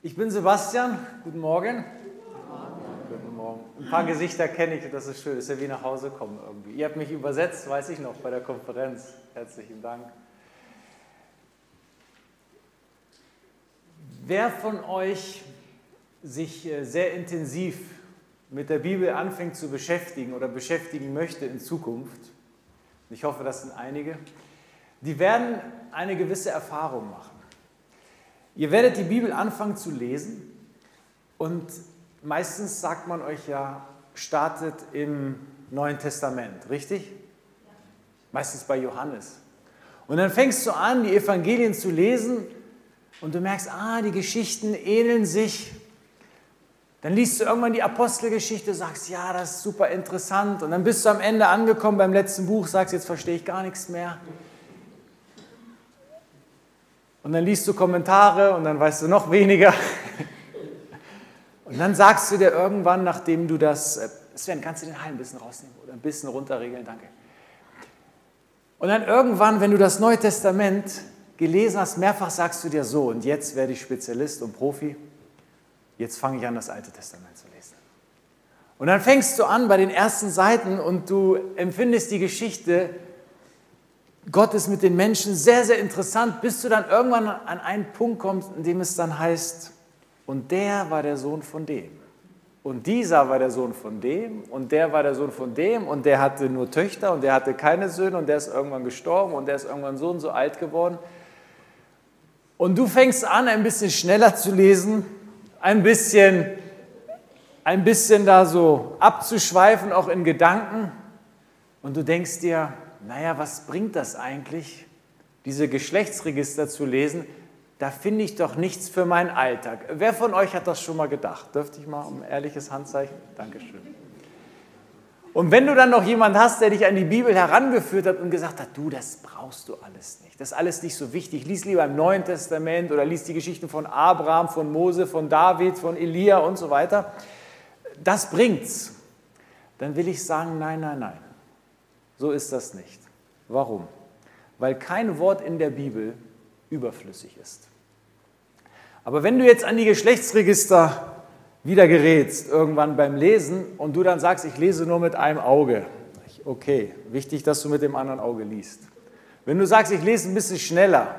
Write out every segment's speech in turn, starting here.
Ich bin Sebastian, guten Morgen. Guten Morgen. Ein paar Gesichter kenne ich, das ist schön, das ist ja wie nach Hause kommen irgendwie. Ihr habt mich übersetzt, weiß ich noch, bei der Konferenz. Herzlichen Dank. Wer von euch sich äh, sehr intensiv mit der Bibel anfängt zu beschäftigen oder beschäftigen möchte in Zukunft, ich hoffe, das sind einige, die werden eine gewisse Erfahrung machen. Ihr werdet die Bibel anfangen zu lesen und meistens sagt man euch ja, startet im Neuen Testament, richtig? Meistens bei Johannes. Und dann fängst du an, die Evangelien zu lesen und du merkst, ah, die Geschichten ähneln sich. Dann liest du irgendwann die Apostelgeschichte, sagst, ja, das ist super interessant. Und dann bist du am Ende angekommen beim letzten Buch, sagst, jetzt verstehe ich gar nichts mehr. Und dann liest du Kommentare und dann weißt du noch weniger. Und dann sagst du dir irgendwann, nachdem du das, äh, Sven, kannst du den Hall ein bisschen rausnehmen oder ein bisschen runterregeln, danke. Und dann irgendwann, wenn du das Neue Testament gelesen hast, mehrfach sagst du dir so, und jetzt werde ich Spezialist und Profi, jetzt fange ich an, das Alte Testament zu lesen. Und dann fängst du an bei den ersten Seiten und du empfindest die Geschichte Gott ist mit den Menschen sehr, sehr interessant, bis du dann irgendwann an einen Punkt kommst, in dem es dann heißt, und der war der Sohn von dem. Und dieser war der Sohn von dem und der war der Sohn von dem und der hatte nur Töchter und der hatte keine Söhne und der ist irgendwann gestorben und der ist irgendwann so und so alt geworden. Und du fängst an, ein bisschen schneller zu lesen, ein bisschen, ein bisschen da so abzuschweifen, auch in Gedanken. Und du denkst dir, naja, was bringt das eigentlich, diese Geschlechtsregister zu lesen? Da finde ich doch nichts für meinen Alltag. Wer von euch hat das schon mal gedacht? Dürfte ich mal um ehrliches Handzeichen? Dankeschön. Und wenn du dann noch jemand hast, der dich an die Bibel herangeführt hat und gesagt hat, du, das brauchst du alles nicht, das ist alles nicht so wichtig, lies lieber im Neuen Testament oder lies die Geschichten von Abraham, von Mose, von David, von Elia und so weiter, das bringt's. Dann will ich sagen, nein, nein, nein. So ist das nicht. Warum? Weil kein Wort in der Bibel überflüssig ist. Aber wenn du jetzt an die Geschlechtsregister wieder gerätst, irgendwann beim Lesen, und du dann sagst, ich lese nur mit einem Auge, okay, wichtig, dass du mit dem anderen Auge liest. Wenn du sagst, ich lese ein bisschen schneller,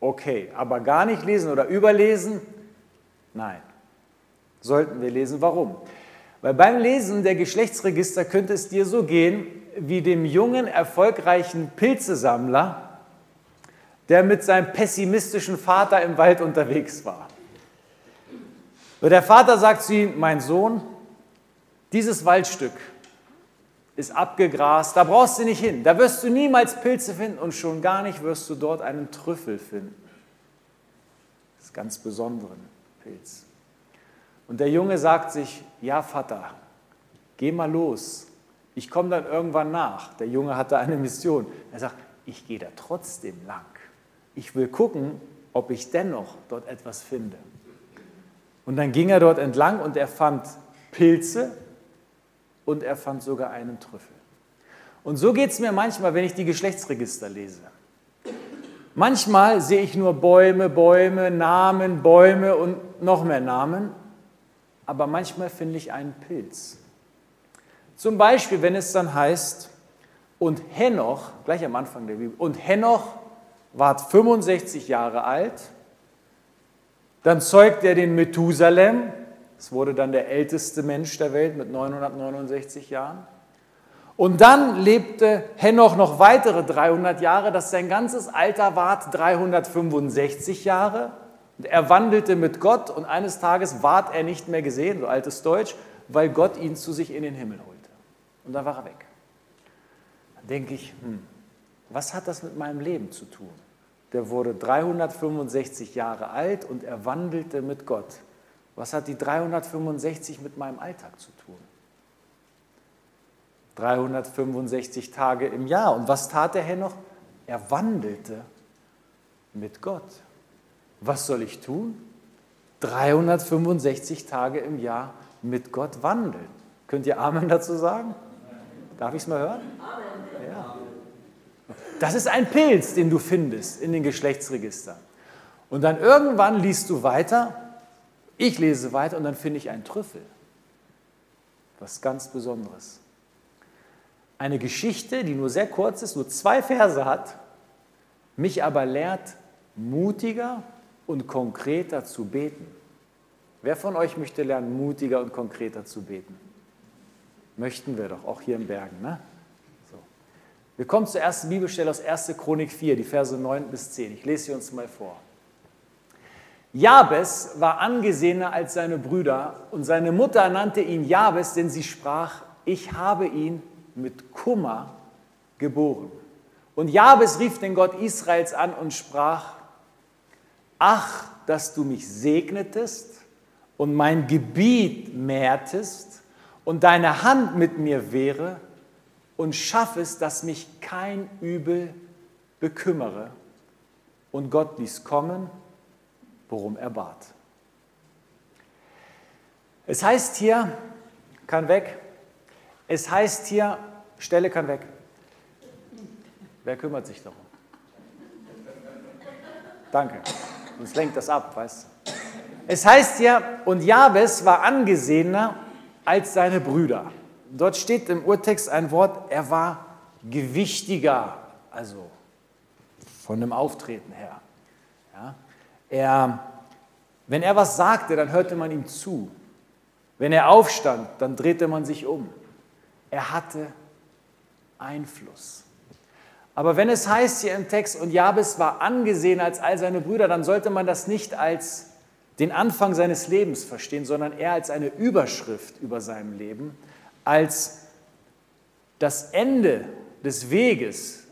okay, aber gar nicht lesen oder überlesen, nein, sollten wir lesen. Warum? Weil beim Lesen der Geschlechtsregister könnte es dir so gehen, wie dem jungen, erfolgreichen Pilzesammler, der mit seinem pessimistischen Vater im Wald unterwegs war. Und der Vater sagt zu ihm, mein Sohn, dieses Waldstück ist abgegrast, da brauchst du nicht hin, da wirst du niemals Pilze finden und schon gar nicht wirst du dort einen Trüffel finden. Das ist ganz besonderen Pilz. Und der Junge sagt sich, ja Vater, geh mal los, ich komme dann irgendwann nach. Der Junge hatte eine Mission. Er sagt, ich gehe da trotzdem lang. Ich will gucken, ob ich dennoch dort etwas finde. Und dann ging er dort entlang und er fand Pilze und er fand sogar einen Trüffel. Und so geht es mir manchmal, wenn ich die Geschlechtsregister lese. Manchmal sehe ich nur Bäume, Bäume, Namen, Bäume und noch mehr Namen, aber manchmal finde ich einen Pilz. Zum Beispiel, wenn es dann heißt, und Henoch, gleich am Anfang der Bibel, und Henoch ward 65 Jahre alt, dann zeugt er den Methusalem, das wurde dann der älteste Mensch der Welt mit 969 Jahren. Und dann lebte Henoch noch weitere 300 Jahre, dass sein ganzes Alter ward 365 Jahre. Und er wandelte mit Gott und eines Tages ward er nicht mehr gesehen, so altes Deutsch, weil Gott ihn zu sich in den Himmel holte. Und dann war er weg. Dann denke ich, hm, was hat das mit meinem Leben zu tun? Der wurde 365 Jahre alt und er wandelte mit Gott. Was hat die 365 mit meinem Alltag zu tun? 365 Tage im Jahr. Und was tat der Herr noch? Er wandelte mit Gott. Was soll ich tun? 365 Tage im Jahr mit Gott wandeln. Könnt ihr Amen dazu sagen? Darf ich es mal hören? Ja. Das ist ein Pilz, den du findest in den Geschlechtsregistern. Und dann irgendwann liest du weiter, ich lese weiter und dann finde ich einen Trüffel. Was ganz Besonderes. Eine Geschichte, die nur sehr kurz ist, nur zwei Verse hat, mich aber lehrt, mutiger und konkreter zu beten. Wer von euch möchte lernen, mutiger und konkreter zu beten? Möchten wir doch, auch hier in Bergen. Ne? So. Wir kommen zur ersten Bibelstelle aus 1. Chronik 4, die Verse 9 bis 10. Ich lese sie uns mal vor. Jabes war angesehener als seine Brüder und seine Mutter nannte ihn Jabes, denn sie sprach, ich habe ihn mit Kummer geboren. Und Jabes rief den Gott Israels an und sprach, ach, dass du mich segnetest und mein Gebiet mehrtest und deine Hand mit mir wäre und schaffest, dass mich kein Übel bekümmere. Und Gott ließ kommen, worum er bat. Es heißt hier, kann weg, es heißt hier, Stelle kann weg. Wer kümmert sich darum? Danke. Sonst lenkt das ab, weißt du. Es heißt hier, und Jabes war angesehener als seine Brüder. Dort steht im Urtext ein Wort, er war gewichtiger, also von dem Auftreten her. Ja. Er, wenn er was sagte, dann hörte man ihm zu. Wenn er aufstand, dann drehte man sich um. Er hatte Einfluss. Aber wenn es heißt hier im Text, und Jabes war angesehen als all seine Brüder, dann sollte man das nicht als den Anfang seines Lebens verstehen, sondern eher als eine Überschrift über seinem Leben, als das Ende des Weges,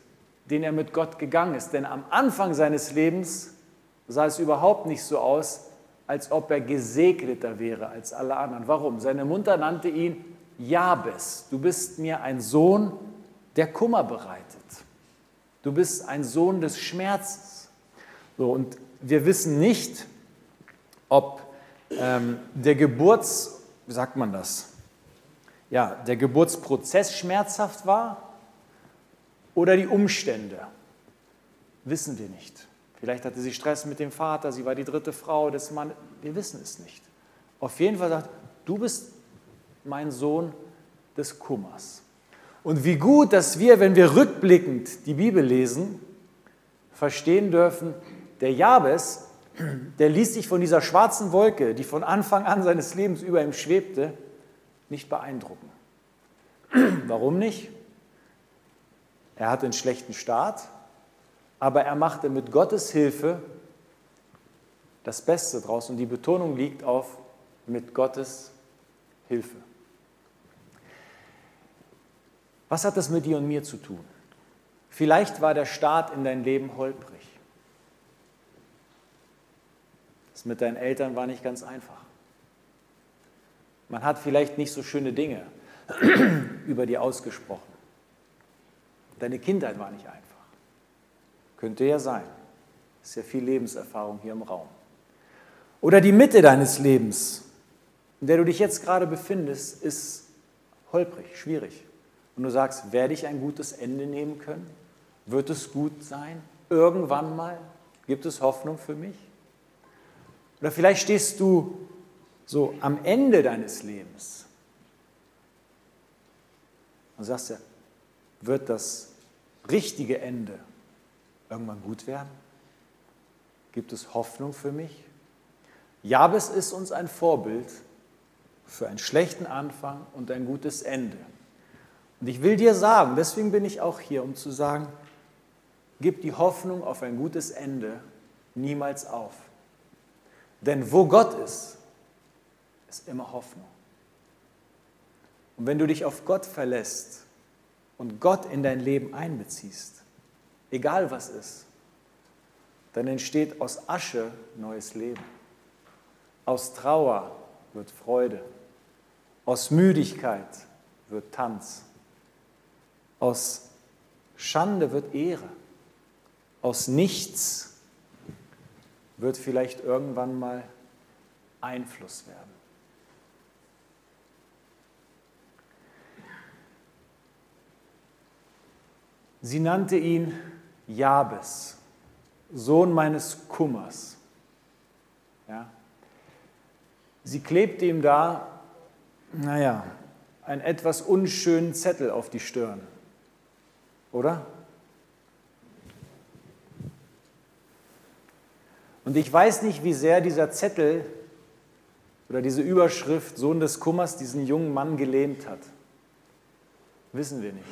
den er mit Gott gegangen ist. Denn am Anfang seines Lebens sah es überhaupt nicht so aus, als ob er gesegneter wäre als alle anderen. Warum? Seine Mutter nannte ihn Jabes, du bist mir ein Sohn, der Kummer bereitet. Du bist ein Sohn des Schmerzes. So, und wir wissen nicht, ob ähm, der Geburts, wie sagt man das? Ja, der Geburtsprozess schmerzhaft war oder die Umstände. Wissen wir nicht. Vielleicht hatte sie Stress mit dem Vater, sie war die dritte Frau des Mannes. Wir wissen es nicht. Auf jeden Fall sagt, du bist mein Sohn des Kummers. Und wie gut, dass wir, wenn wir rückblickend die Bibel lesen, verstehen dürfen, der Jabes, der ließ sich von dieser schwarzen Wolke, die von Anfang an seines Lebens über ihm schwebte, nicht beeindrucken. Warum nicht? Er hatte einen schlechten Start, aber er machte mit Gottes Hilfe das Beste draus und die Betonung liegt auf mit Gottes Hilfe. Was hat das mit dir und mir zu tun? Vielleicht war der Start in dein Leben holprig. Das mit deinen Eltern war nicht ganz einfach. Man hat vielleicht nicht so schöne Dinge über dir ausgesprochen. Deine Kindheit war nicht einfach. Könnte ja sein. Ist ja viel Lebenserfahrung hier im Raum. Oder die Mitte deines Lebens, in der du dich jetzt gerade befindest, ist holprig, schwierig und du sagst, werde ich ein gutes Ende nehmen können? Wird es gut sein? Irgendwann mal? Gibt es Hoffnung für mich? Oder vielleicht stehst du so am Ende deines Lebens und sagst ja, wird das richtige Ende irgendwann gut werden? Gibt es Hoffnung für mich? Jabes ist uns ein Vorbild für einen schlechten Anfang und ein gutes Ende. Und ich will dir sagen, deswegen bin ich auch hier, um zu sagen, gib die Hoffnung auf ein gutes Ende niemals auf. Denn wo Gott ist, ist immer Hoffnung. Und wenn du dich auf Gott verlässt und Gott in dein Leben einbeziehst, egal was ist, dann entsteht aus Asche neues Leben. Aus Trauer wird Freude. Aus Müdigkeit wird Tanz. Aus Schande wird Ehre. Aus nichts wird vielleicht irgendwann mal Einfluss werden. Sie nannte ihn Jabes, Sohn meines Kummers. Ja? Sie klebte ihm da, naja, einen etwas unschönen Zettel auf die Stirn. Oder? Und ich weiß nicht, wie sehr dieser Zettel oder diese Überschrift Sohn des Kummers diesen jungen Mann gelähmt hat. Wissen wir nicht.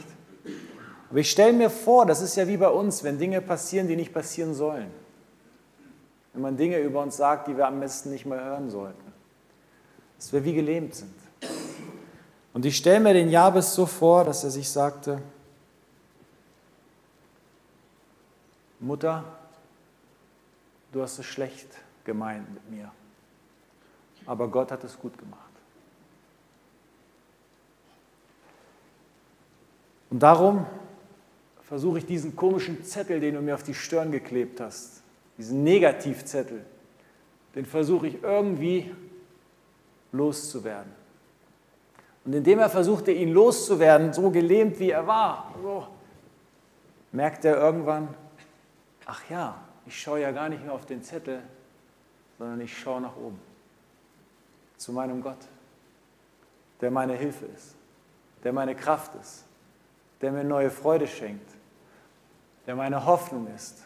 Aber ich stelle mir vor, das ist ja wie bei uns, wenn Dinge passieren, die nicht passieren sollen. Wenn man Dinge über uns sagt, die wir am besten nicht mehr hören sollten. Dass wir wie gelähmt sind. Und ich stelle mir den Jabes so vor, dass er sich sagte, Mutter, du hast es schlecht gemeint mit mir, aber Gott hat es gut gemacht. Und darum versuche ich diesen komischen Zettel, den du mir auf die Stirn geklebt hast, diesen Negativzettel, den versuche ich irgendwie loszuwerden. Und indem er versuchte, ihn loszuwerden, so gelähmt wie er war, so, merkte er irgendwann, ach ja, ich schaue ja gar nicht mehr auf den Zettel, sondern ich schaue nach oben, zu meinem Gott, der meine Hilfe ist, der meine Kraft ist, der mir neue Freude schenkt, der meine Hoffnung ist.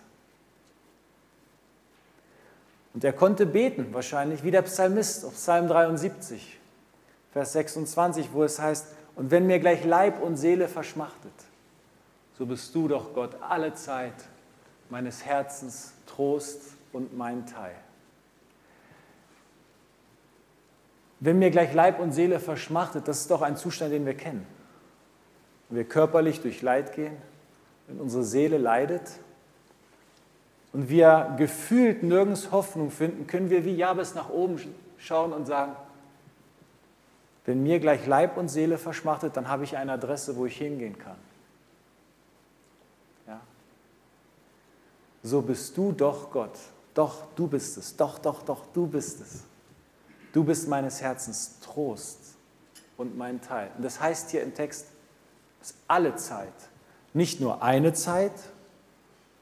Und er konnte beten, wahrscheinlich wie der Psalmist auf Psalm 73, Vers 26, wo es heißt, und wenn mir gleich Leib und Seele verschmachtet, so bist du doch Gott alle Zeit meines Herzens Trost und mein Teil. Wenn mir gleich Leib und Seele verschmachtet, das ist doch ein Zustand, den wir kennen. Wenn wir körperlich durch Leid gehen, wenn unsere Seele leidet und wir gefühlt nirgends Hoffnung finden, können wir wie Jabes nach oben schauen und sagen, wenn mir gleich Leib und Seele verschmachtet, dann habe ich eine Adresse, wo ich hingehen kann. So bist du doch Gott. Doch, du bist es. Doch, doch, doch, du bist es. Du bist meines Herzens Trost und mein Teil. Und das heißt hier im Text, ist alle Zeit. Nicht nur eine Zeit,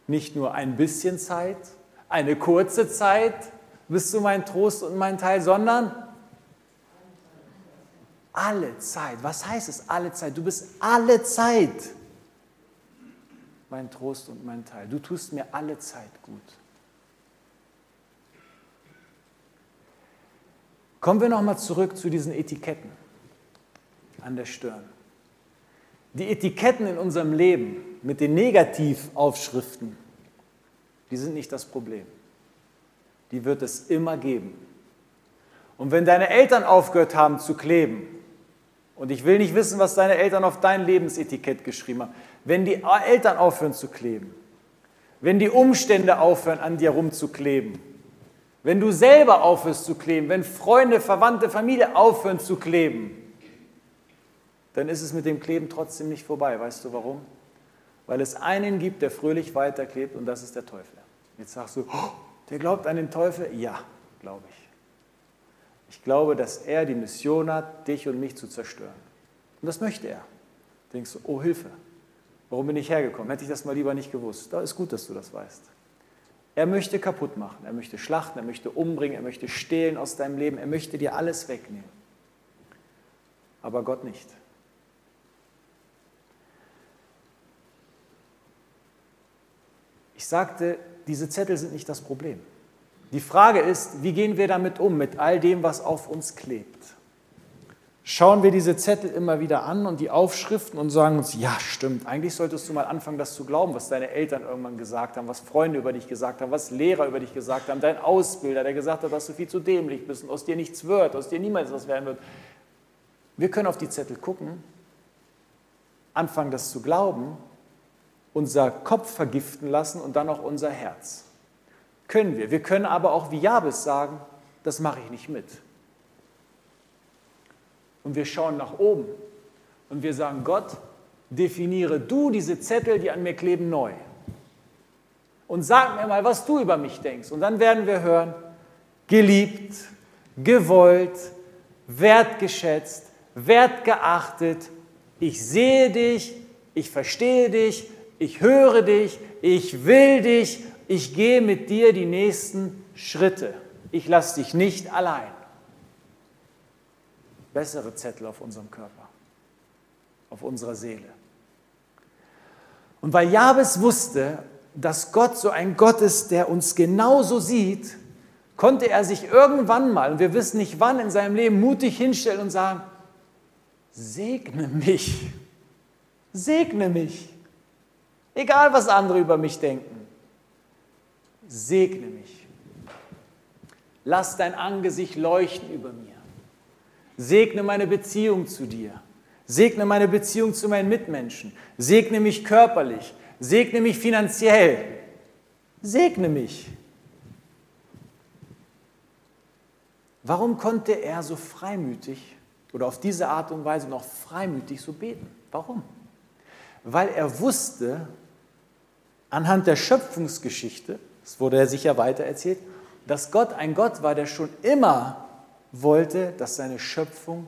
nicht nur ein bisschen Zeit, eine kurze Zeit bist du mein Trost und mein Teil, sondern alle Zeit. Was heißt es alle Zeit? Du bist alle Zeit mein Trost und mein Teil. Du tust mir alle Zeit gut. Kommen wir nochmal zurück zu diesen Etiketten an der Stirn. Die Etiketten in unserem Leben mit den Negativaufschriften, die sind nicht das Problem. Die wird es immer geben. Und wenn deine Eltern aufgehört haben zu kleben, und ich will nicht wissen, was deine Eltern auf dein Lebensetikett geschrieben haben. Wenn die Eltern aufhören zu kleben, wenn die Umstände aufhören, an dir rumzukleben, wenn du selber aufhörst zu kleben, wenn Freunde, Verwandte, Familie aufhören zu kleben, dann ist es mit dem Kleben trotzdem nicht vorbei. Weißt du warum? Weil es einen gibt, der fröhlich weiterklebt und das ist der Teufel. Jetzt sagst du, oh, der glaubt an den Teufel? Ja, glaube ich. Ich glaube, dass er die Mission hat, dich und mich zu zerstören. Und das möchte er. Du denkst du, oh Hilfe, warum bin ich hergekommen? Hätte ich das mal lieber nicht gewusst. Da ist gut, dass du das weißt. Er möchte kaputt machen, er möchte schlachten, er möchte umbringen, er möchte stehlen aus deinem Leben, er möchte dir alles wegnehmen. Aber Gott nicht. Ich sagte, diese Zettel sind nicht das Problem. Die Frage ist, wie gehen wir damit um, mit all dem, was auf uns klebt? Schauen wir diese Zettel immer wieder an und die Aufschriften und sagen uns, ja stimmt, eigentlich solltest du mal anfangen, das zu glauben, was deine Eltern irgendwann gesagt haben, was Freunde über dich gesagt haben, was Lehrer über dich gesagt haben, dein Ausbilder, der gesagt hat, dass du viel zu dämlich bist und aus dir nichts wird, aus dir niemals was werden wird. Wir können auf die Zettel gucken, anfangen, das zu glauben, unser Kopf vergiften lassen und dann auch unser Herz. Können wir. Wir können aber auch wie Jabes sagen, das mache ich nicht mit. Und wir schauen nach oben und wir sagen, Gott, definiere du diese Zettel, die an mir kleben, neu. Und sag mir mal, was du über mich denkst. Und dann werden wir hören, geliebt, gewollt, wertgeschätzt, wertgeachtet, ich sehe dich, ich verstehe dich, ich höre dich, ich will dich ich gehe mit dir die nächsten Schritte. Ich lasse dich nicht allein. Bessere Zettel auf unserem Körper, auf unserer Seele. Und weil Jabes wusste, dass Gott so ein Gott ist, der uns genauso sieht, konnte er sich irgendwann mal, und wir wissen nicht wann in seinem Leben, mutig hinstellen und sagen, segne mich, segne mich, egal was andere über mich denken, segne mich. Lass dein Angesicht leuchten über mir. Segne meine Beziehung zu dir. Segne meine Beziehung zu meinen Mitmenschen. Segne mich körperlich. Segne mich finanziell. Segne mich. Warum konnte er so freimütig oder auf diese Art und Weise noch freimütig so beten? Warum? Weil er wusste, anhand der Schöpfungsgeschichte, das wurde er sicher weiter erzählt, dass Gott ein Gott war, der schon immer wollte, dass seine Schöpfung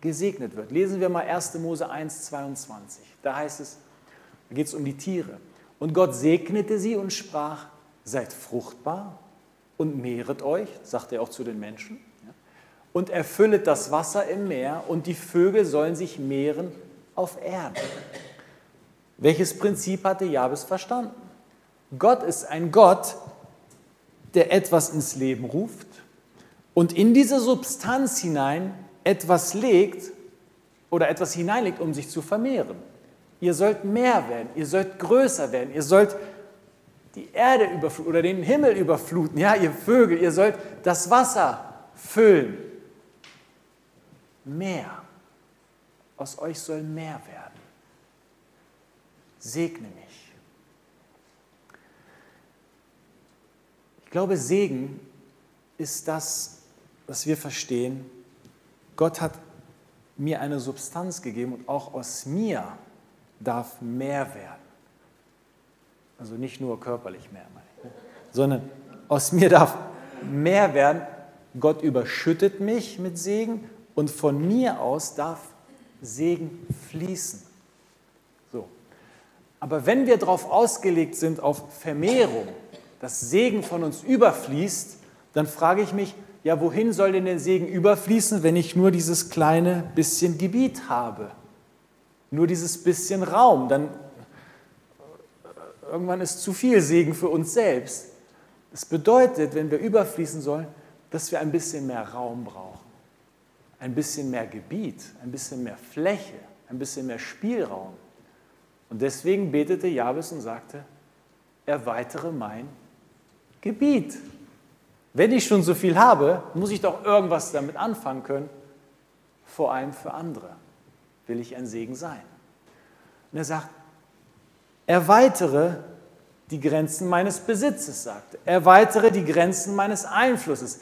gesegnet wird. Lesen wir mal 1. Mose 1, 22. Da heißt es, da geht es um die Tiere. Und Gott segnete sie und sprach, seid fruchtbar und mehret euch, sagt er auch zu den Menschen, und erfüllet das Wasser im Meer und die Vögel sollen sich mehren auf Erden. Welches Prinzip hatte Jabes verstanden? Gott ist ein Gott, der etwas ins Leben ruft und in diese Substanz hinein etwas legt oder etwas hineinlegt, um sich zu vermehren. Ihr sollt mehr werden, ihr sollt größer werden, ihr sollt die Erde überfluten oder den Himmel überfluten, ja, ihr Vögel, ihr sollt das Wasser füllen mehr. Aus euch soll mehr werden. Segne mich. Ich glaube, Segen ist das, was wir verstehen. Gott hat mir eine Substanz gegeben und auch aus mir darf mehr werden. Also nicht nur körperlich mehr, ne? sondern aus mir darf mehr werden. Gott überschüttet mich mit Segen und von mir aus darf Segen fließen. So. Aber wenn wir darauf ausgelegt sind, auf Vermehrung, dass Segen von uns überfließt, dann frage ich mich, ja, wohin soll denn der Segen überfließen, wenn ich nur dieses kleine bisschen Gebiet habe? Nur dieses bisschen Raum, dann irgendwann ist zu viel Segen für uns selbst. Das bedeutet, wenn wir überfließen sollen, dass wir ein bisschen mehr Raum brauchen ein bisschen mehr Gebiet, ein bisschen mehr Fläche, ein bisschen mehr Spielraum. Und deswegen betete Jabes und sagte, erweitere mein Gebiet. Wenn ich schon so viel habe, muss ich doch irgendwas damit anfangen können, vor allem für andere will ich ein Segen sein. Und er sagt, erweitere die Grenzen meines Besitzes, sagte. Erweitere die Grenzen meines Einflusses.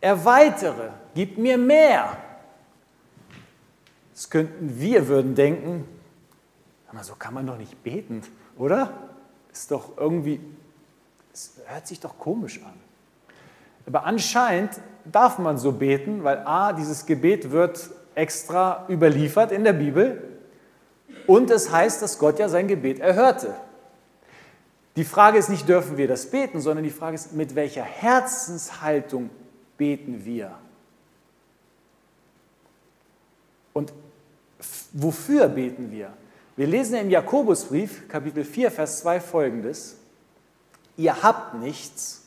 Erweitere, gib mir mehr. Das könnten wir würden denken, aber so kann man doch nicht beten, oder? Ist doch irgendwie, es hört sich doch komisch an. Aber anscheinend darf man so beten, weil a, dieses Gebet wird extra überliefert in der Bibel und es heißt, dass Gott ja sein Gebet erhörte. Die Frage ist nicht, dürfen wir das beten, sondern die Frage ist, mit welcher Herzenshaltung beten wir? Und wofür beten wir? Wir lesen im Jakobusbrief, Kapitel 4, Vers 2 folgendes. Ihr habt nichts,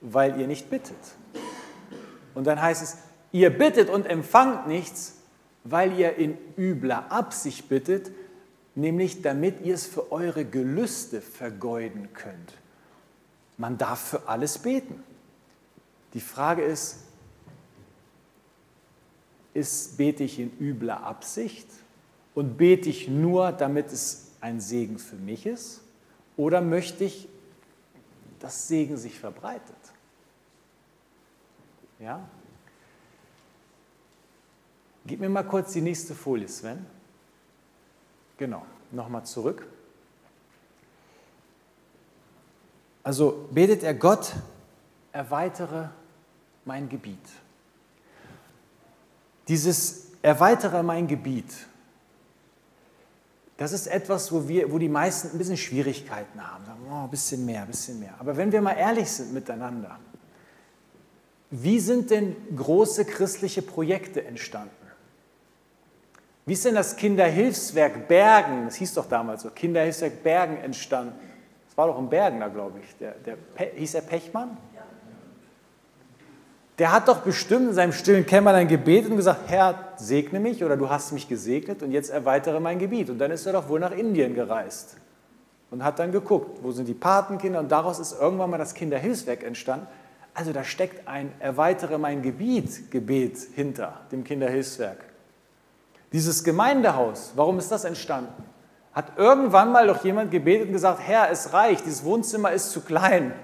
weil ihr nicht bittet. Und dann heißt es, ihr bittet und empfangt nichts, weil ihr in übler Absicht bittet, nämlich damit ihr es für eure Gelüste vergeuden könnt. Man darf für alles beten. Die Frage ist, ist, bete ich in übler Absicht und bete ich nur, damit es ein Segen für mich ist? Oder möchte ich, dass Segen sich verbreitet? Ja? Gib mir mal kurz die nächste Folie, Sven. Genau, nochmal zurück. Also betet er Gott, erweitere mein Gebiet. Dieses erweitere mein Gebiet, das ist etwas, wo, wir, wo die meisten ein bisschen Schwierigkeiten haben. Sagen, oh, ein bisschen mehr, ein bisschen mehr. Aber wenn wir mal ehrlich sind miteinander, wie sind denn große christliche Projekte entstanden? Wie ist denn das Kinderhilfswerk Bergen, das hieß doch damals so, Kinderhilfswerk Bergen entstanden? Das war doch ein Bergener, glaube ich. Der, der, hieß er Pechmann? Der hat doch bestimmt in seinem stillen Kämmerlein gebetet und gesagt, Herr, segne mich oder du hast mich gesegnet und jetzt erweitere mein Gebiet. Und dann ist er doch wohl nach Indien gereist und hat dann geguckt, wo sind die Patenkinder und daraus ist irgendwann mal das Kinderhilfswerk entstanden. Also da steckt ein Erweitere mein Gebiet Gebet hinter dem Kinderhilfswerk. Dieses Gemeindehaus, warum ist das entstanden? Hat irgendwann mal doch jemand gebetet und gesagt, Herr, es reicht, dieses Wohnzimmer ist zu klein.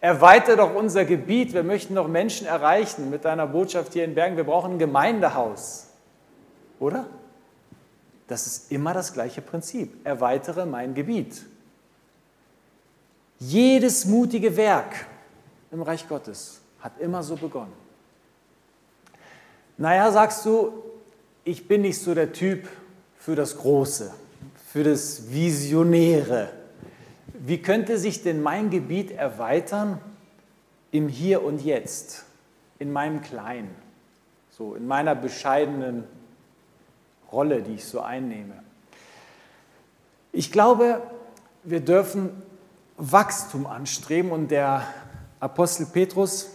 Erweitere doch unser Gebiet, wir möchten doch Menschen erreichen mit deiner Botschaft hier in Bergen, wir brauchen ein Gemeindehaus. Oder? Das ist immer das gleiche Prinzip. Erweitere mein Gebiet. Jedes mutige Werk im Reich Gottes hat immer so begonnen. Naja, sagst du, ich bin nicht so der Typ für das Große, für das Visionäre. Wie könnte sich denn mein Gebiet erweitern im Hier und Jetzt, in meinem Kleinen, so in meiner bescheidenen Rolle, die ich so einnehme? Ich glaube, wir dürfen Wachstum anstreben und der Apostel Petrus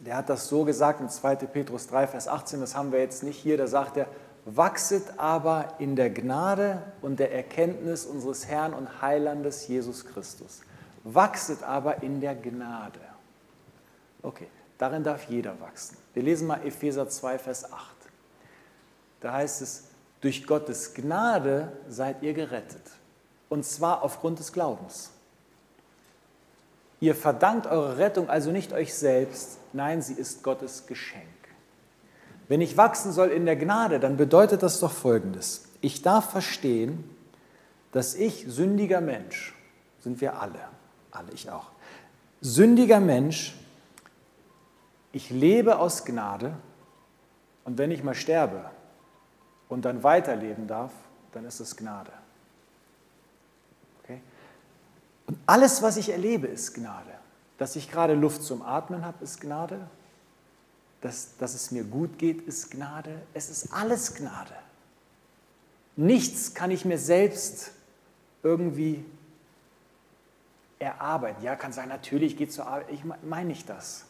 der hat das so gesagt in 2. Petrus 3, Vers 18, das haben wir jetzt nicht hier, da sagt er, wachset aber in der Gnade und der Erkenntnis unseres Herrn und Heilandes Jesus Christus. Wachset aber in der Gnade. Okay, darin darf jeder wachsen. Wir lesen mal Epheser 2, Vers 8. Da heißt es, durch Gottes Gnade seid ihr gerettet. Und zwar aufgrund des Glaubens. Ihr verdankt eure Rettung also nicht euch selbst, nein, sie ist Gottes Geschenk. Wenn ich wachsen soll in der Gnade, dann bedeutet das doch Folgendes. Ich darf verstehen, dass ich sündiger Mensch, sind wir alle, alle ich auch, sündiger Mensch, ich lebe aus Gnade und wenn ich mal sterbe und dann weiterleben darf, dann ist es Gnade. Und alles, was ich erlebe, ist Gnade. Dass ich gerade Luft zum Atmen habe, ist Gnade. Dass, dass es mir gut geht, ist Gnade. Es ist alles Gnade. Nichts kann ich mir selbst irgendwie erarbeiten. Ja, kann sein, natürlich geht zur Arbeit. Ich meine nicht das.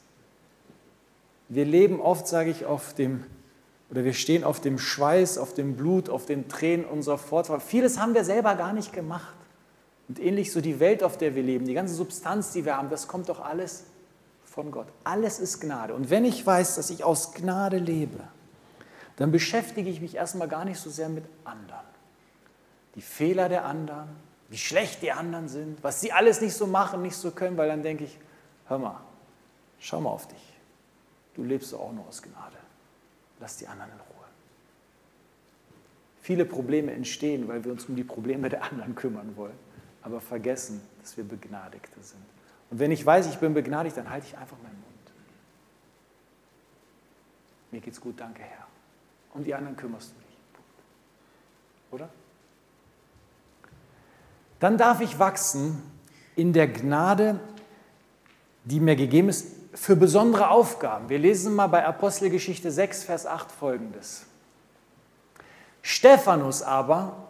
Wir leben oft, sage ich, auf dem, oder wir stehen auf dem Schweiß, auf dem Blut, auf den Tränen unserer Vorfahren. Vieles haben wir selber gar nicht gemacht. Und ähnlich so die Welt, auf der wir leben, die ganze Substanz, die wir haben, das kommt doch alles von Gott. Alles ist Gnade. Und wenn ich weiß, dass ich aus Gnade lebe, dann beschäftige ich mich erstmal gar nicht so sehr mit anderen. Die Fehler der anderen, wie schlecht die anderen sind, was sie alles nicht so machen, nicht so können, weil dann denke ich, hör mal, schau mal auf dich. Du lebst auch nur aus Gnade. Lass die anderen in Ruhe. Viele Probleme entstehen, weil wir uns um die Probleme der anderen kümmern wollen aber vergessen, dass wir Begnadigte sind. Und wenn ich weiß, ich bin begnadigt, dann halte ich einfach meinen Mund. Mir geht's gut, danke Herr. Um die anderen kümmerst du dich. Oder? Dann darf ich wachsen in der Gnade, die mir gegeben ist, für besondere Aufgaben. Wir lesen mal bei Apostelgeschichte 6, Vers 8 folgendes. Stephanus aber,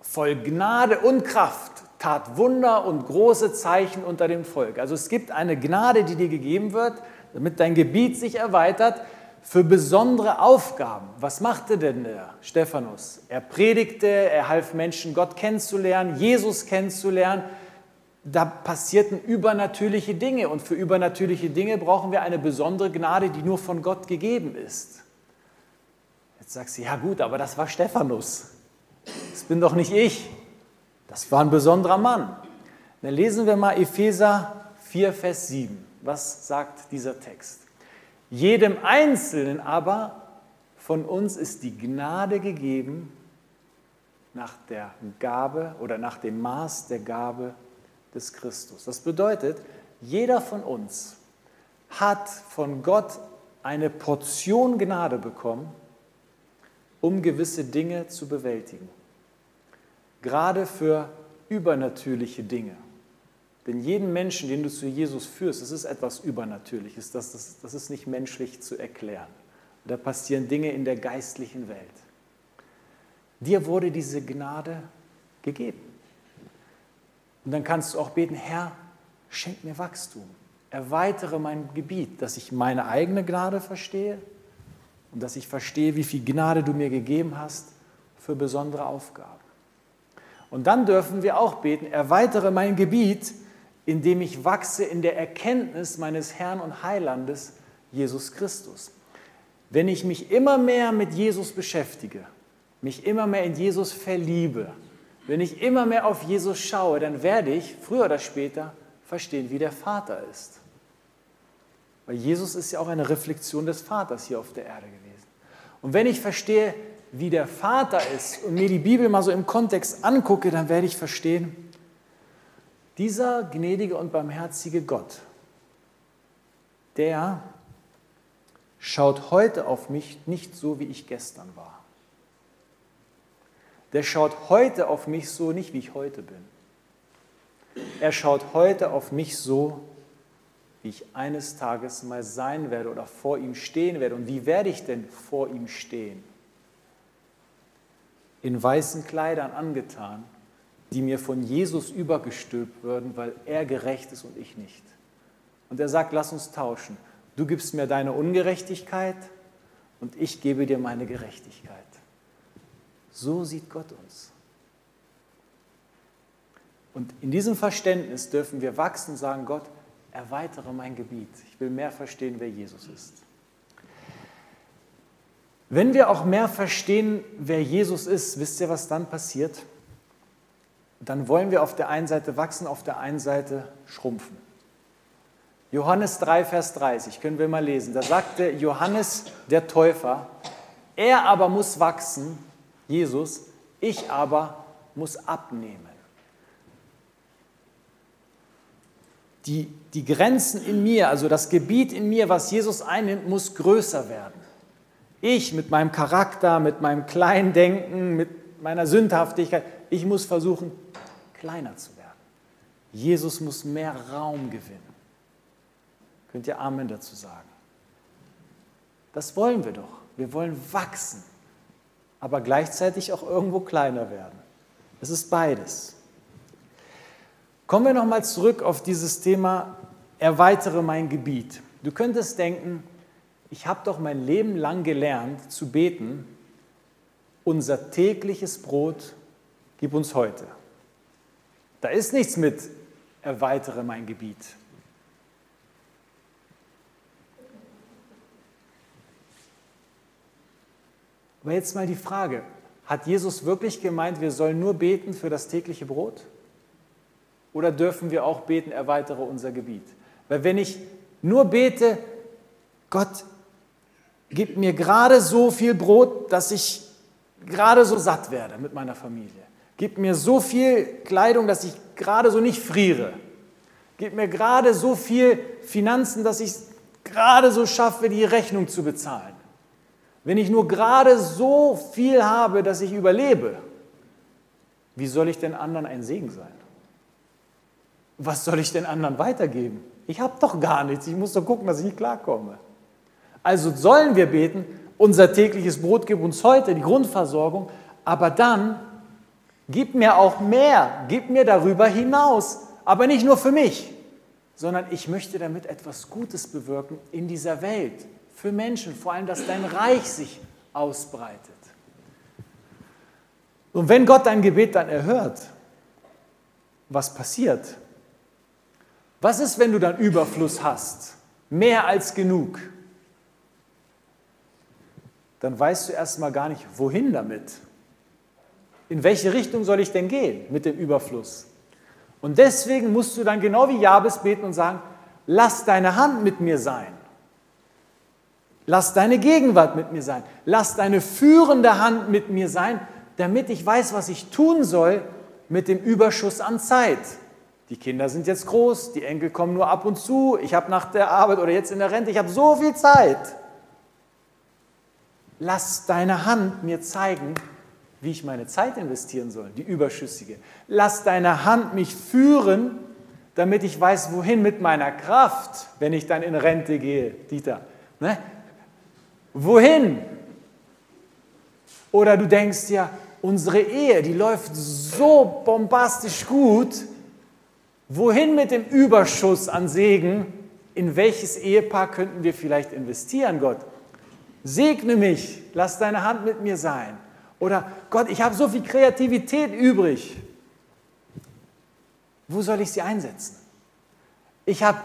voll Gnade und Kraft, tat Wunder und große Zeichen unter dem Volk. Also es gibt eine Gnade, die dir gegeben wird, damit dein Gebiet sich erweitert für besondere Aufgaben. Was machte denn der Stephanus? Er predigte, er half Menschen, Gott kennenzulernen, Jesus kennenzulernen. Da passierten übernatürliche Dinge und für übernatürliche Dinge brauchen wir eine besondere Gnade, die nur von Gott gegeben ist. Jetzt sagst du, ja gut, aber das war Stephanus. Das bin doch nicht ich. Das war ein besonderer Mann. Dann lesen wir mal Epheser 4, Vers 7. Was sagt dieser Text? Jedem Einzelnen aber von uns ist die Gnade gegeben nach der Gabe oder nach dem Maß der Gabe des Christus. Das bedeutet, jeder von uns hat von Gott eine Portion Gnade bekommen, um gewisse Dinge zu bewältigen gerade für übernatürliche Dinge. Denn jeden Menschen, den du zu Jesus führst, das ist etwas Übernatürliches, das, das, das ist nicht menschlich zu erklären. Da passieren Dinge in der geistlichen Welt. Dir wurde diese Gnade gegeben. Und dann kannst du auch beten, Herr, schenk mir Wachstum, erweitere mein Gebiet, dass ich meine eigene Gnade verstehe und dass ich verstehe, wie viel Gnade du mir gegeben hast für besondere Aufgaben. Und dann dürfen wir auch beten, erweitere mein Gebiet, indem ich wachse in der Erkenntnis meines Herrn und Heilandes, Jesus Christus. Wenn ich mich immer mehr mit Jesus beschäftige, mich immer mehr in Jesus verliebe, wenn ich immer mehr auf Jesus schaue, dann werde ich früher oder später verstehen, wie der Vater ist. Weil Jesus ist ja auch eine Reflexion des Vaters hier auf der Erde gewesen. Und wenn ich verstehe, wie der Vater ist und mir die Bibel mal so im Kontext angucke, dann werde ich verstehen, dieser gnädige und barmherzige Gott, der schaut heute auf mich nicht so, wie ich gestern war. Der schaut heute auf mich so, nicht wie ich heute bin. Er schaut heute auf mich so, wie ich eines Tages mal sein werde oder vor ihm stehen werde. Und wie werde ich denn vor ihm stehen? In weißen Kleidern angetan, die mir von Jesus übergestülpt würden, weil er gerecht ist und ich nicht. Und er sagt, lass uns tauschen. Du gibst mir deine Ungerechtigkeit und ich gebe dir meine Gerechtigkeit. So sieht Gott uns. Und in diesem Verständnis dürfen wir wachsen und sagen, Gott, erweitere mein Gebiet. Ich will mehr verstehen, wer Jesus ist. Wenn wir auch mehr verstehen, wer Jesus ist, wisst ihr, was dann passiert? Dann wollen wir auf der einen Seite wachsen, auf der einen Seite schrumpfen. Johannes 3, Vers 30, können wir mal lesen. Da sagte Johannes der Täufer, er aber muss wachsen, Jesus, ich aber muss abnehmen. Die, die Grenzen in mir, also das Gebiet in mir, was Jesus einnimmt, muss größer werden. Ich mit meinem Charakter, mit meinem Kleindenken, mit meiner Sündhaftigkeit, ich muss versuchen, kleiner zu werden. Jesus muss mehr Raum gewinnen. Könnt ihr Amen dazu sagen? Das wollen wir doch. Wir wollen wachsen, aber gleichzeitig auch irgendwo kleiner werden. Es ist beides. Kommen wir nochmal zurück auf dieses Thema, erweitere mein Gebiet. Du könntest denken, ich habe doch mein Leben lang gelernt zu beten, unser tägliches Brot gib uns heute. Da ist nichts mit, erweitere mein Gebiet. Aber jetzt mal die Frage, hat Jesus wirklich gemeint, wir sollen nur beten für das tägliche Brot? Oder dürfen wir auch beten, erweitere unser Gebiet? Weil wenn ich nur bete, Gott, gib mir gerade so viel Brot, dass ich gerade so satt werde mit meiner Familie. Gib mir so viel Kleidung, dass ich gerade so nicht friere. Gib mir gerade so viel Finanzen, dass ich es gerade so schaffe, die Rechnung zu bezahlen. Wenn ich nur gerade so viel habe, dass ich überlebe, wie soll ich denn anderen ein Segen sein? Was soll ich den anderen weitergeben? Ich habe doch gar nichts. Ich muss doch gucken, dass ich klarkomme. Also sollen wir beten, unser tägliches Brot gib uns heute, die Grundversorgung, aber dann gib mir auch mehr, gib mir darüber hinaus, aber nicht nur für mich, sondern ich möchte damit etwas Gutes bewirken in dieser Welt, für Menschen, vor allem, dass dein Reich sich ausbreitet. Und wenn Gott dein Gebet dann erhört, was passiert? Was ist, wenn du dann Überfluss hast? Mehr als genug? Dann weißt du erstmal gar nicht, wohin damit. In welche Richtung soll ich denn gehen mit dem Überfluss? Und deswegen musst du dann genau wie Jabes beten und sagen, lass deine Hand mit mir sein. Lass deine Gegenwart mit mir sein. Lass deine führende Hand mit mir sein, damit ich weiß, was ich tun soll mit dem Überschuss an Zeit. Die Kinder sind jetzt groß, die Enkel kommen nur ab und zu, ich habe nach der Arbeit oder jetzt in der Rente, ich habe so viel Zeit. Lass deine Hand mir zeigen, wie ich meine Zeit investieren soll, die überschüssige. Lass deine Hand mich führen, damit ich weiß, wohin mit meiner Kraft, wenn ich dann in Rente gehe, Dieter. Ne? Wohin? Oder du denkst dir, unsere Ehe, die läuft so bombastisch gut. Wohin mit dem Überschuss an Segen? In welches Ehepaar könnten wir vielleicht investieren, Gott? Segne mich, lass deine Hand mit mir sein. Oder Gott, ich habe so viel Kreativität übrig. Wo soll ich sie einsetzen? Ich habe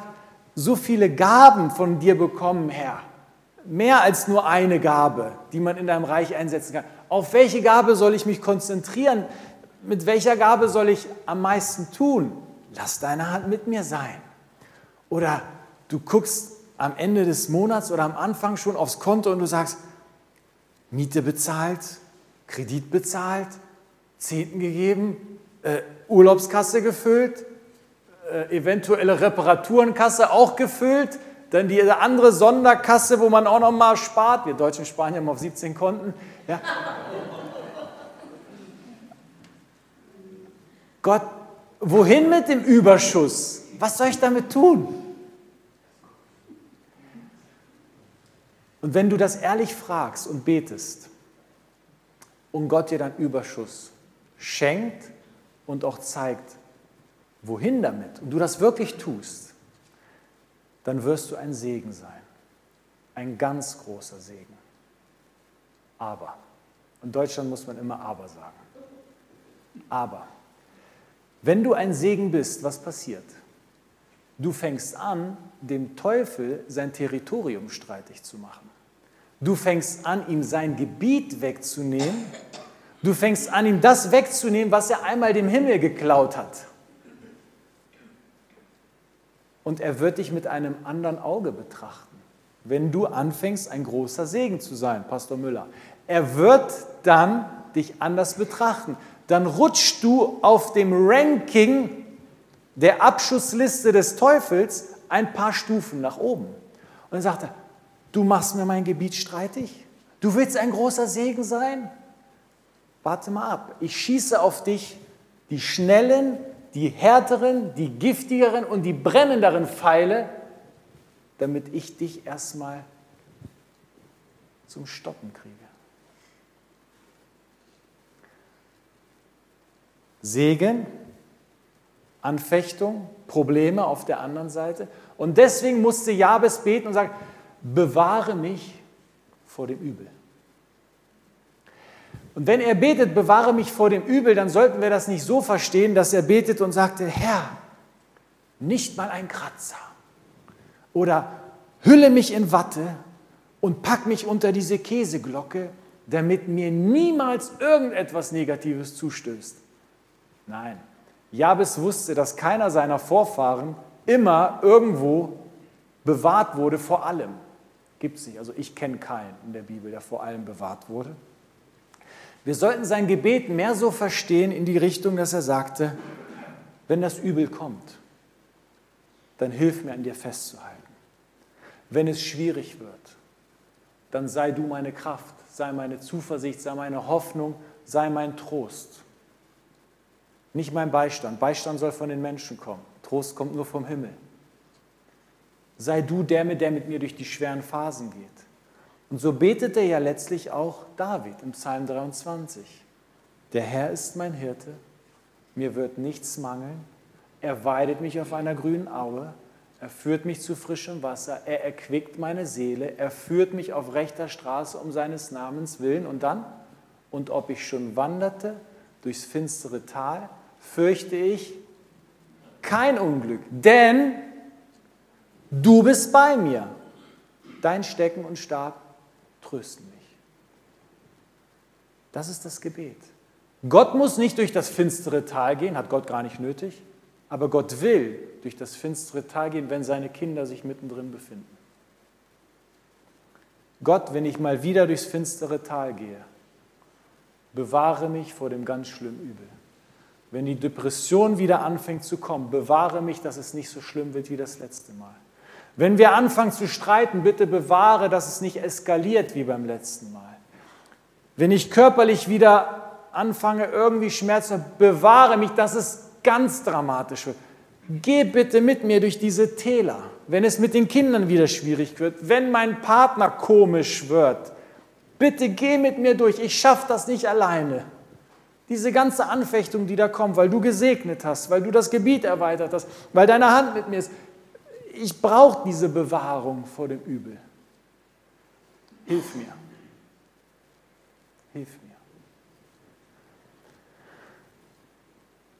so viele Gaben von dir bekommen, Herr. Mehr als nur eine Gabe, die man in deinem Reich einsetzen kann. Auf welche Gabe soll ich mich konzentrieren? Mit welcher Gabe soll ich am meisten tun? Lass deine Hand mit mir sein. Oder du guckst am Ende des Monats oder am Anfang schon aufs Konto und du sagst, Miete bezahlt, Kredit bezahlt, Zehnten gegeben, äh, Urlaubskasse gefüllt, äh, eventuelle Reparaturenkasse auch gefüllt, dann die andere Sonderkasse, wo man auch noch mal spart. Wir Deutschen sparen ja mal auf 17 Konten. Ja. Gott, wohin mit dem Überschuss? Was soll ich damit tun? Und wenn du das ehrlich fragst und betest und Gott dir dann Überschuss schenkt und auch zeigt, wohin damit, und du das wirklich tust, dann wirst du ein Segen sein. Ein ganz großer Segen. Aber, in Deutschland muss man immer aber sagen. Aber, wenn du ein Segen bist, was passiert? Du fängst an, dem Teufel sein Territorium streitig zu machen. Du fängst an, ihm sein Gebiet wegzunehmen. Du fängst an, ihm das wegzunehmen, was er einmal dem Himmel geklaut hat. Und er wird dich mit einem anderen Auge betrachten, wenn du anfängst, ein großer Segen zu sein, Pastor Müller. Er wird dann dich anders betrachten. Dann rutschst du auf dem Ranking der Abschussliste des Teufels ein paar Stufen nach oben. Und dann sagt er, Du machst mir mein Gebiet streitig? Du willst ein großer Segen sein? Warte mal ab. Ich schieße auf dich die schnellen, die härteren, die giftigeren und die brennenderen Pfeile, damit ich dich erstmal zum Stoppen kriege. Segen, Anfechtung, Probleme auf der anderen Seite. Und deswegen musste Jabes beten und sagen, bewahre mich vor dem Übel. Und wenn er betet, bewahre mich vor dem Übel, dann sollten wir das nicht so verstehen, dass er betet und sagte, Herr, nicht mal ein Kratzer. Oder hülle mich in Watte und pack mich unter diese Käseglocke, damit mir niemals irgendetwas Negatives zustößt. Nein, Jabes wusste, dass keiner seiner Vorfahren immer irgendwo bewahrt wurde vor allem. Gibt es nicht. Also ich kenne keinen in der Bibel, der vor allem bewahrt wurde. Wir sollten sein Gebet mehr so verstehen in die Richtung, dass er sagte, wenn das Übel kommt, dann hilf mir an dir festzuhalten. Wenn es schwierig wird, dann sei du meine Kraft, sei meine Zuversicht, sei meine Hoffnung, sei mein Trost. Nicht mein Beistand. Beistand soll von den Menschen kommen. Trost kommt nur vom Himmel. Sei du der, der mit mir durch die schweren Phasen geht. Und so betete ja letztlich auch David im Psalm 23. Der Herr ist mein Hirte, mir wird nichts mangeln. Er weidet mich auf einer grünen Aue, er führt mich zu frischem Wasser, er erquickt meine Seele, er führt mich auf rechter Straße um seines Namens willen. Und dann, und ob ich schon wanderte durchs finstere Tal, fürchte ich kein Unglück, denn Du bist bei mir. Dein Stecken und Stab trösten mich. Das ist das Gebet. Gott muss nicht durch das finstere Tal gehen, hat Gott gar nicht nötig, aber Gott will durch das finstere Tal gehen, wenn seine Kinder sich mittendrin befinden. Gott, wenn ich mal wieder durchs finstere Tal gehe, bewahre mich vor dem ganz schlimmen Übel. Wenn die Depression wieder anfängt zu kommen, bewahre mich, dass es nicht so schlimm wird wie das letzte Mal. Wenn wir anfangen zu streiten, bitte bewahre, dass es nicht eskaliert wie beim letzten Mal. Wenn ich körperlich wieder anfange, irgendwie Schmerz zu bewahre mich, dass es ganz dramatisch wird. Geh bitte mit mir durch diese Täler, wenn es mit den Kindern wieder schwierig wird, wenn mein Partner komisch wird. Bitte geh mit mir durch, ich schaffe das nicht alleine. Diese ganze Anfechtung, die da kommt, weil du gesegnet hast, weil du das Gebiet erweitert hast, weil deine Hand mit mir ist. Ich brauche diese Bewahrung vor dem Übel. Hilf mir. Hilf mir.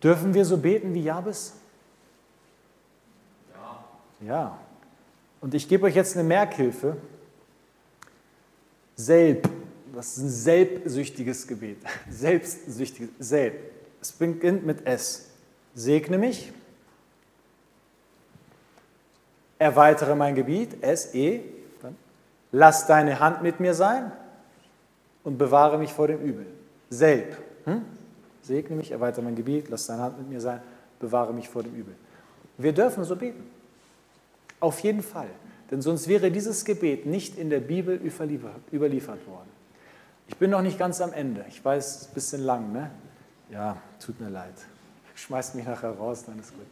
Dürfen wir so beten wie Jabes? Ja. Ja. Und ich gebe euch jetzt eine Merkhilfe. Selb. Das ist ein selbstsüchtiges Gebet. Selbstsüchtiges. Selb. Es beginnt mit S. Segne mich. Erweitere mein Gebiet. S, E. Lass deine Hand mit mir sein und bewahre mich vor dem Übel. Selb. Hm? Segne mich, erweitere mein Gebiet, lass deine Hand mit mir sein, bewahre mich vor dem Übel. Wir dürfen so beten. Auf jeden Fall. Denn sonst wäre dieses Gebet nicht in der Bibel überliefert worden. Ich bin noch nicht ganz am Ende. Ich weiß, es ist ein bisschen lang, ne? Ja, tut mir leid. Schmeißt mich nachher raus, dann ist gut.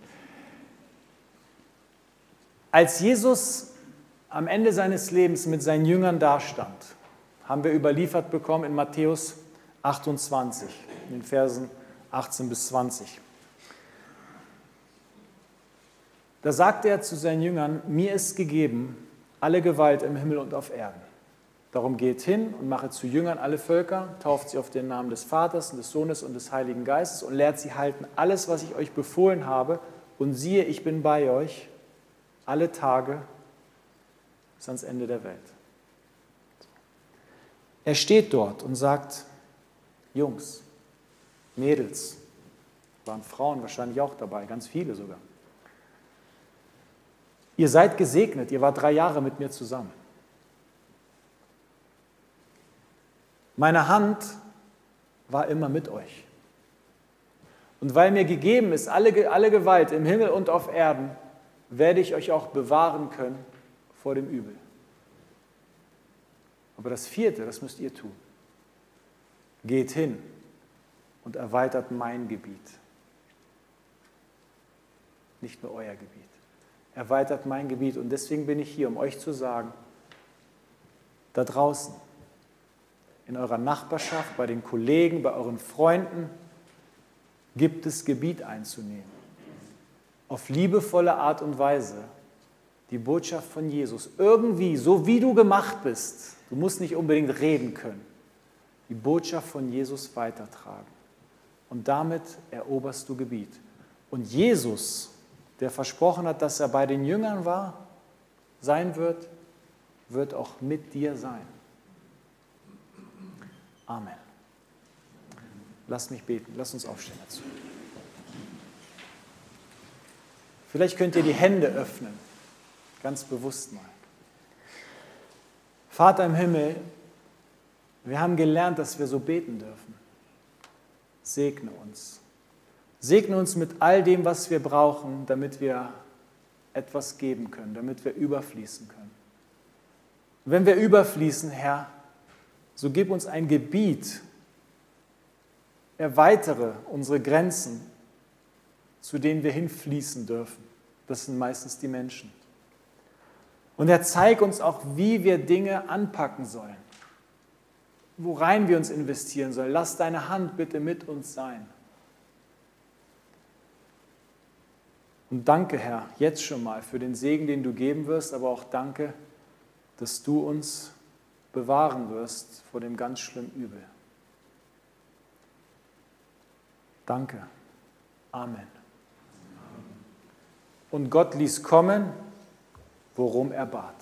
Als Jesus am Ende seines Lebens mit seinen Jüngern dastand, haben wir überliefert bekommen in Matthäus 28, in den Versen 18 bis 20. Da sagte er zu seinen Jüngern, mir ist gegeben alle Gewalt im Himmel und auf Erden. Darum geht hin und mache zu Jüngern alle Völker, tauft sie auf den Namen des Vaters und des Sohnes und des Heiligen Geistes und lehrt sie halten alles, was ich euch befohlen habe. Und siehe, ich bin bei euch alle Tage bis ans Ende der Welt. Er steht dort und sagt, Jungs, Mädels, waren Frauen wahrscheinlich auch dabei, ganz viele sogar. Ihr seid gesegnet, ihr wart drei Jahre mit mir zusammen. Meine Hand war immer mit euch. Und weil mir gegeben ist alle, alle Gewalt im Himmel und auf Erden, werde ich euch auch bewahren können vor dem Übel. Aber das vierte, das müsst ihr tun. Geht hin und erweitert mein Gebiet. Nicht nur euer Gebiet. Erweitert mein Gebiet. Und deswegen bin ich hier, um euch zu sagen, da draußen, in eurer Nachbarschaft, bei den Kollegen, bei euren Freunden, gibt es Gebiet einzunehmen. Auf liebevolle Art und Weise die Botschaft von Jesus irgendwie, so wie du gemacht bist, du musst nicht unbedingt reden können, die Botschaft von Jesus weitertragen. Und damit eroberst du Gebiet. Und Jesus, der versprochen hat, dass er bei den Jüngern war, sein wird, wird auch mit dir sein. Amen. Lass mich beten, lass uns aufstehen dazu. Vielleicht könnt ihr die Hände öffnen, ganz bewusst mal. Vater im Himmel, wir haben gelernt, dass wir so beten dürfen. Segne uns. Segne uns mit all dem, was wir brauchen, damit wir etwas geben können, damit wir überfließen können. Und wenn wir überfließen, Herr, so gib uns ein Gebiet, erweitere unsere Grenzen, zu denen wir hinfließen dürfen. Das sind meistens die Menschen. Und er zeigt uns auch, wie wir Dinge anpacken sollen, worein wir uns investieren sollen. Lass deine Hand bitte mit uns sein. Und danke, Herr, jetzt schon mal für den Segen, den du geben wirst, aber auch danke, dass du uns bewahren wirst vor dem ganz schlimmen Übel. Danke. Amen. Und Gott ließ kommen, worum er bat.